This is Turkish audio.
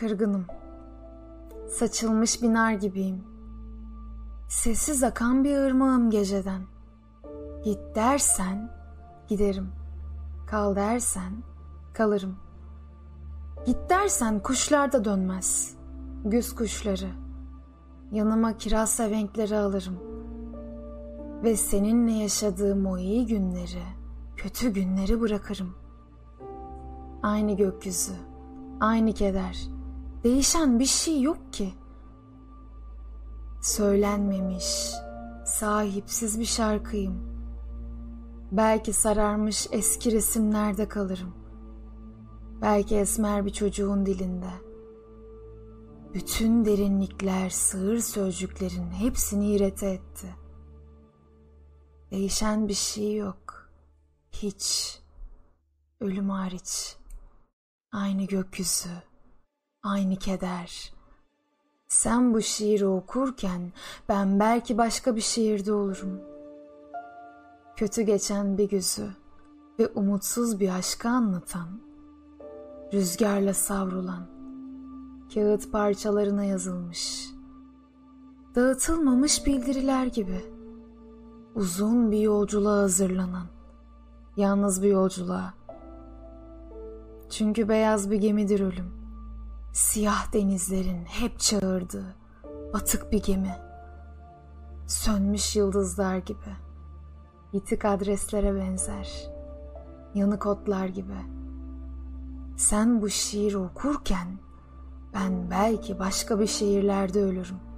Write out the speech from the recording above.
Kırgınım. Saçılmış biner gibiyim. Sessiz akan bir ırmağım geceden. Git dersen giderim.'' Kal dersen kalırım. Git dersen kuşlar da dönmez. Güz kuşları. Yanıma kiraz sevenkleri alırım. Ve seninle yaşadığım o iyi günleri, kötü günleri bırakırım. Aynı gökyüzü, aynı keder. Değişen bir şey yok ki. Söylenmemiş, sahipsiz bir şarkıyım. Belki sararmış eski resimlerde kalırım. Belki esmer bir çocuğun dilinde. Bütün derinlikler sığır sözcüklerin hepsini irete etti. Değişen bir şey yok. Hiç. Ölüm hariç. Aynı gökyüzü. Aynı keder. Sen bu şiiri okurken ben belki başka bir şiirde olurum. Kötü geçen bir güzü ve umutsuz bir aşkı anlatan, rüzgarla savrulan, kağıt parçalarına yazılmış, dağıtılmamış bildiriler gibi, uzun bir yolculuğa hazırlanan, yalnız bir yolculuğa. Çünkü beyaz bir gemidir ölüm Siyah denizlerin hep çağırdığı batık bir gemi. Sönmüş yıldızlar gibi. Yitik adreslere benzer. Yanık otlar gibi. Sen bu şiiri okurken ben belki başka bir şehirlerde ölürüm.